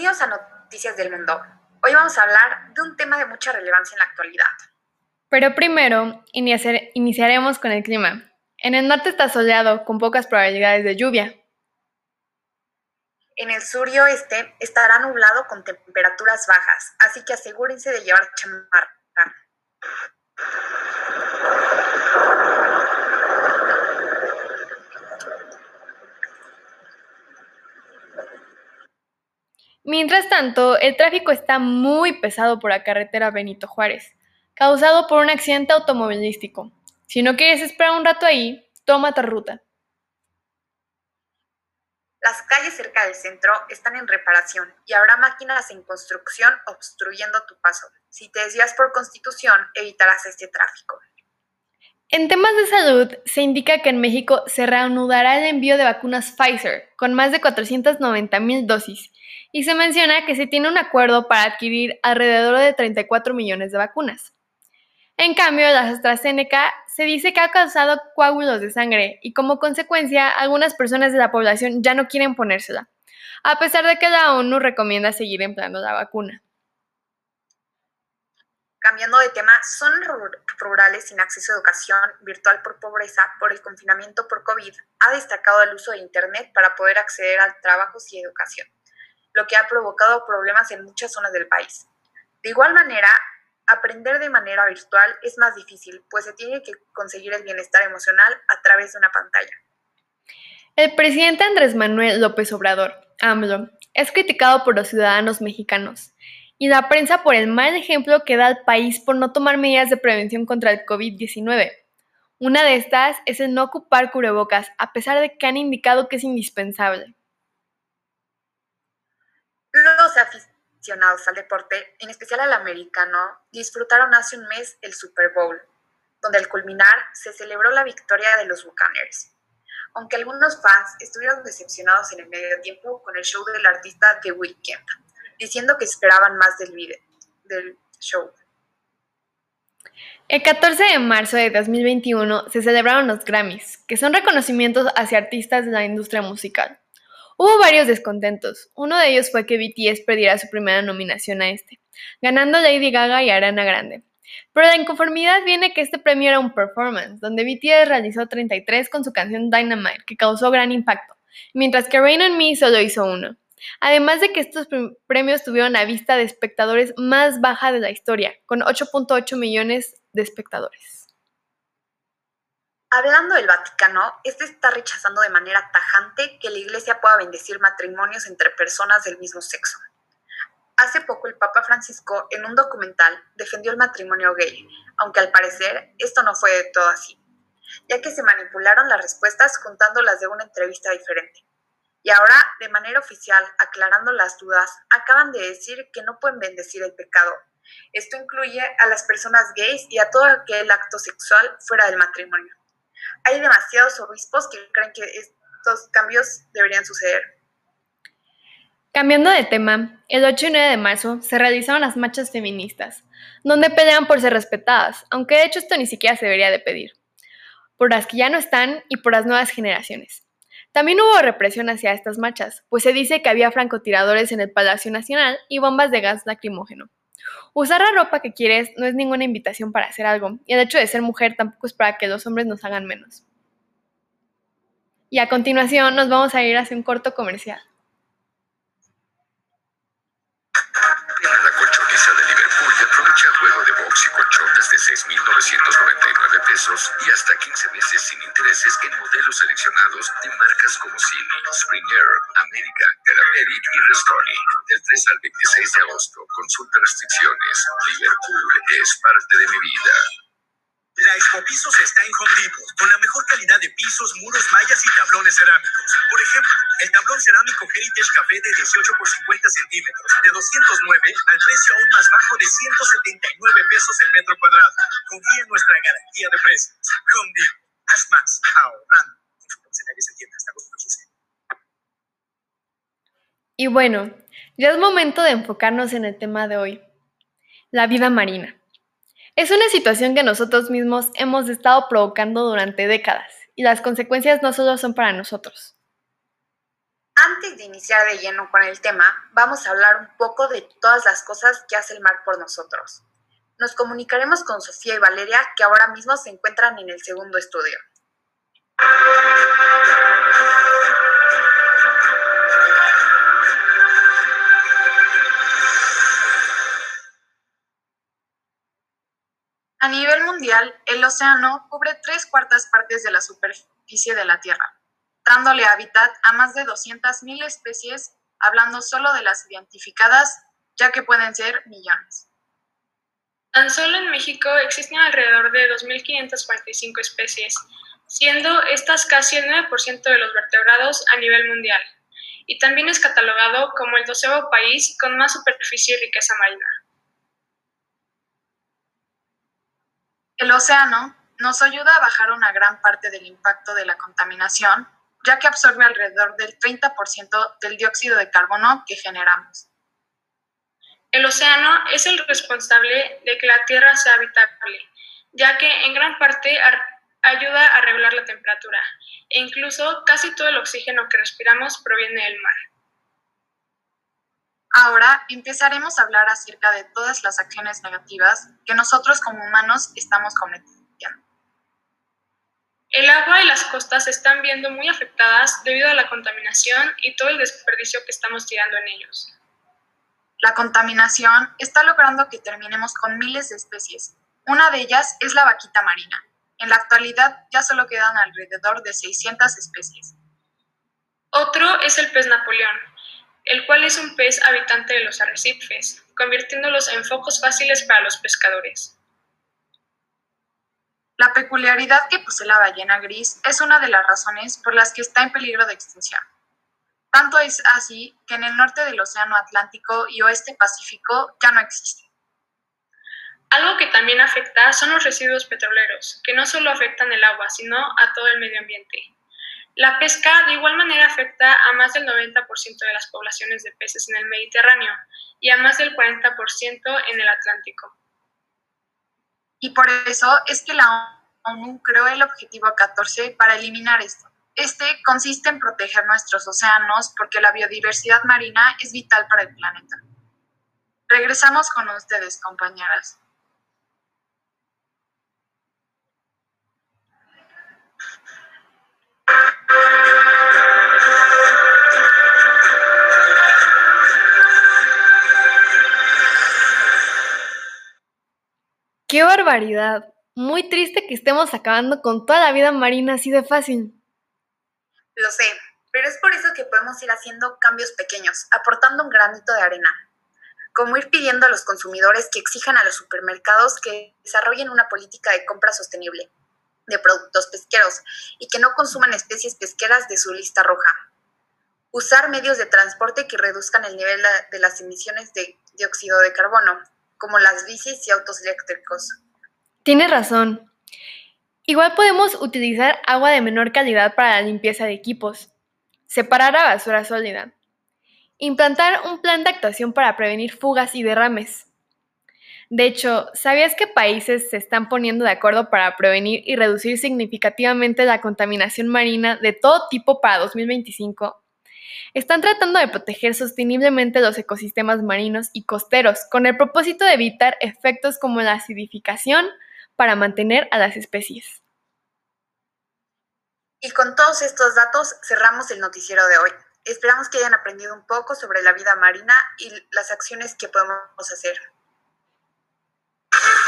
Bienvenidos a Noticias del Mundo. Hoy vamos a hablar de un tema de mucha relevancia en la actualidad. Pero primero, iniciaremos con el clima. En el norte está soleado, con pocas probabilidades de lluvia. En el sur y oeste estará nublado con temperaturas bajas, así que asegúrense de llevar chamarra. Mientras tanto, el tráfico está muy pesado por la carretera Benito Juárez, causado por un accidente automovilístico. Si no quieres esperar un rato ahí, toma otra ruta. Las calles cerca del centro están en reparación y habrá máquinas en construcción obstruyendo tu paso. Si te desvías por constitución, evitarás este tráfico. En temas de salud, se indica que en México se reanudará el envío de vacunas Pfizer, con más de 490 mil dosis, y se menciona que se tiene un acuerdo para adquirir alrededor de 34 millones de vacunas. En cambio, la AstraZeneca se dice que ha causado coágulos de sangre y como consecuencia algunas personas de la población ya no quieren ponérsela, a pesar de que la ONU recomienda seguir empleando la vacuna. Cambiando de tema, zonas rurales sin acceso a educación virtual por pobreza por el confinamiento por COVID ha destacado el uso de Internet para poder acceder al trabajo y educación, lo que ha provocado problemas en muchas zonas del país. De igual manera, aprender de manera virtual es más difícil, pues se tiene que conseguir el bienestar emocional a través de una pantalla. El presidente Andrés Manuel López Obrador, AMLO, es criticado por los ciudadanos mexicanos y la prensa por el mal ejemplo que da al país por no tomar medidas de prevención contra el COVID-19. Una de estas es el no ocupar cubrebocas, a pesar de que han indicado que es indispensable. Los aficionados al deporte, en especial al americano, disfrutaron hace un mes el Super Bowl, donde al culminar se celebró la victoria de los Buccaneers. Aunque algunos fans estuvieron decepcionados en el medio tiempo con el show del artista The Weeknd, diciendo que esperaban más del, video, del show. El 14 de marzo de 2021 se celebraron los Grammys, que son reconocimientos hacia artistas de la industria musical. Hubo varios descontentos. Uno de ellos fue que BTS perdiera su primera nominación a este, ganando Lady Gaga y Ariana Grande. Pero la inconformidad viene que este premio era un performance, donde BTS realizó 33 con su canción Dynamite, que causó gran impacto, mientras que Rain on Me solo hizo uno. Además de que estos premios tuvieron la vista de espectadores más baja de la historia, con 8.8 millones de espectadores. Hablando del Vaticano, este está rechazando de manera tajante que la Iglesia pueda bendecir matrimonios entre personas del mismo sexo. Hace poco el Papa Francisco, en un documental, defendió el matrimonio gay, aunque al parecer esto no fue de todo así, ya que se manipularon las respuestas juntándolas de una entrevista diferente. Y ahora, de manera oficial, aclarando las dudas, acaban de decir que no pueden bendecir el pecado. Esto incluye a las personas gays y a todo aquel acto sexual fuera del matrimonio hay demasiados obispos que creen que estos cambios deberían suceder. Cambiando de tema, el 8 y 9 de marzo se realizaron las marchas feministas, donde pelean por ser respetadas, aunque de hecho esto ni siquiera se debería de pedir, por las que ya no están y por las nuevas generaciones. También hubo represión hacia estas marchas, pues se dice que había francotiradores en el Palacio Nacional y bombas de gas lacrimógeno. Usar la ropa que quieres no es ninguna invitación para hacer algo, y el hecho de ser mujer tampoco es para que los hombres nos hagan menos. Y a continuación nos vamos a ir hacia un corto comercial. La colchoniza de Liverpool aprovecha el juego de box y colchón desde 6,999 pesos y hasta 15 meses sin intereses en modelos seleccionados de marcas como Cine, Springer, América, Cadaveric y Restoni. Del 3 al 26 de agosto, consulta restricciones. Liverpool es parte de mi vida. La Expo Pisos está en Home Depot, con la mejor calidad de pisos, muros, mallas y tablones cerámicos. Por ejemplo, el tablón cerámico Heritage Café de 18 por 50 centímetros, de 209 al precio aún más bajo de 179 pesos el metro cuadrado. Confía en nuestra garantía de precios. Home Depot, haz más, ahorrando. Y bueno, ya es momento de enfocarnos en el tema de hoy, la vida marina. Es una situación que nosotros mismos hemos estado provocando durante décadas y las consecuencias no solo son para nosotros. Antes de iniciar de lleno con el tema, vamos a hablar un poco de todas las cosas que hace el mar por nosotros. Nos comunicaremos con Sofía y Valeria, que ahora mismo se encuentran en el segundo estudio. A nivel mundial, el océano cubre tres cuartas partes de la superficie de la Tierra, dándole hábitat a más de 200.000 especies, hablando solo de las identificadas, ya que pueden ser millones. Tan solo en México existen alrededor de 2.545 especies, siendo estas casi el 9% de los vertebrados a nivel mundial, y también es catalogado como el doceavo país con más superficie y riqueza marina. El océano nos ayuda a bajar una gran parte del impacto de la contaminación, ya que absorbe alrededor del 30% del dióxido de carbono que generamos. El océano es el responsable de que la Tierra sea habitable, ya que en gran parte ayuda a regular la temperatura e incluso casi todo el oxígeno que respiramos proviene del mar. Ahora empezaremos a hablar acerca de todas las acciones negativas que nosotros como humanos estamos cometiendo. El agua y las costas se están viendo muy afectadas debido a la contaminación y todo el desperdicio que estamos tirando en ellos. La contaminación está logrando que terminemos con miles de especies. Una de ellas es la vaquita marina. En la actualidad ya solo quedan alrededor de 600 especies. Otro es el pez Napoleón, el cual es un pez habitante de los arrecifes, convirtiéndolos en focos fáciles para los pescadores. La peculiaridad que posee la ballena gris es una de las razones por las que está en peligro de extinción. Tanto es así que en el norte del Océano Atlántico y Oeste Pacífico ya no existe. Algo que también afecta son los residuos petroleros, que no solo afectan el agua, sino a todo el medio ambiente. La pesca de igual manera afecta a más del 90% de las poblaciones de peces en el Mediterráneo y a más del 40% en el Atlántico. Y por eso es que la ONU creó el objetivo 14 para eliminar esto. Este consiste en proteger nuestros océanos porque la biodiversidad marina es vital para el planeta. Regresamos con ustedes, compañeras. ¡Qué barbaridad! Muy triste que estemos acabando con toda la vida marina así de fácil. Lo sé, pero es por eso que podemos ir haciendo cambios pequeños, aportando un granito de arena. Como ir pidiendo a los consumidores que exijan a los supermercados que desarrollen una política de compra sostenible de productos pesqueros y que no consuman especies pesqueras de su lista roja. Usar medios de transporte que reduzcan el nivel de las emisiones de dióxido de carbono, como las bicis y autos eléctricos. Tienes razón. Igual podemos utilizar agua de menor calidad para la limpieza de equipos, separar la basura sólida, implantar un plan de actuación para prevenir fugas y derrames. De hecho, ¿sabías que países se están poniendo de acuerdo para prevenir y reducir significativamente la contaminación marina de todo tipo para 2025? Están tratando de proteger sosteniblemente los ecosistemas marinos y costeros con el propósito de evitar efectos como la acidificación, para mantener a las especies. Y con todos estos datos cerramos el noticiero de hoy. Esperamos que hayan aprendido un poco sobre la vida marina y las acciones que podemos hacer. you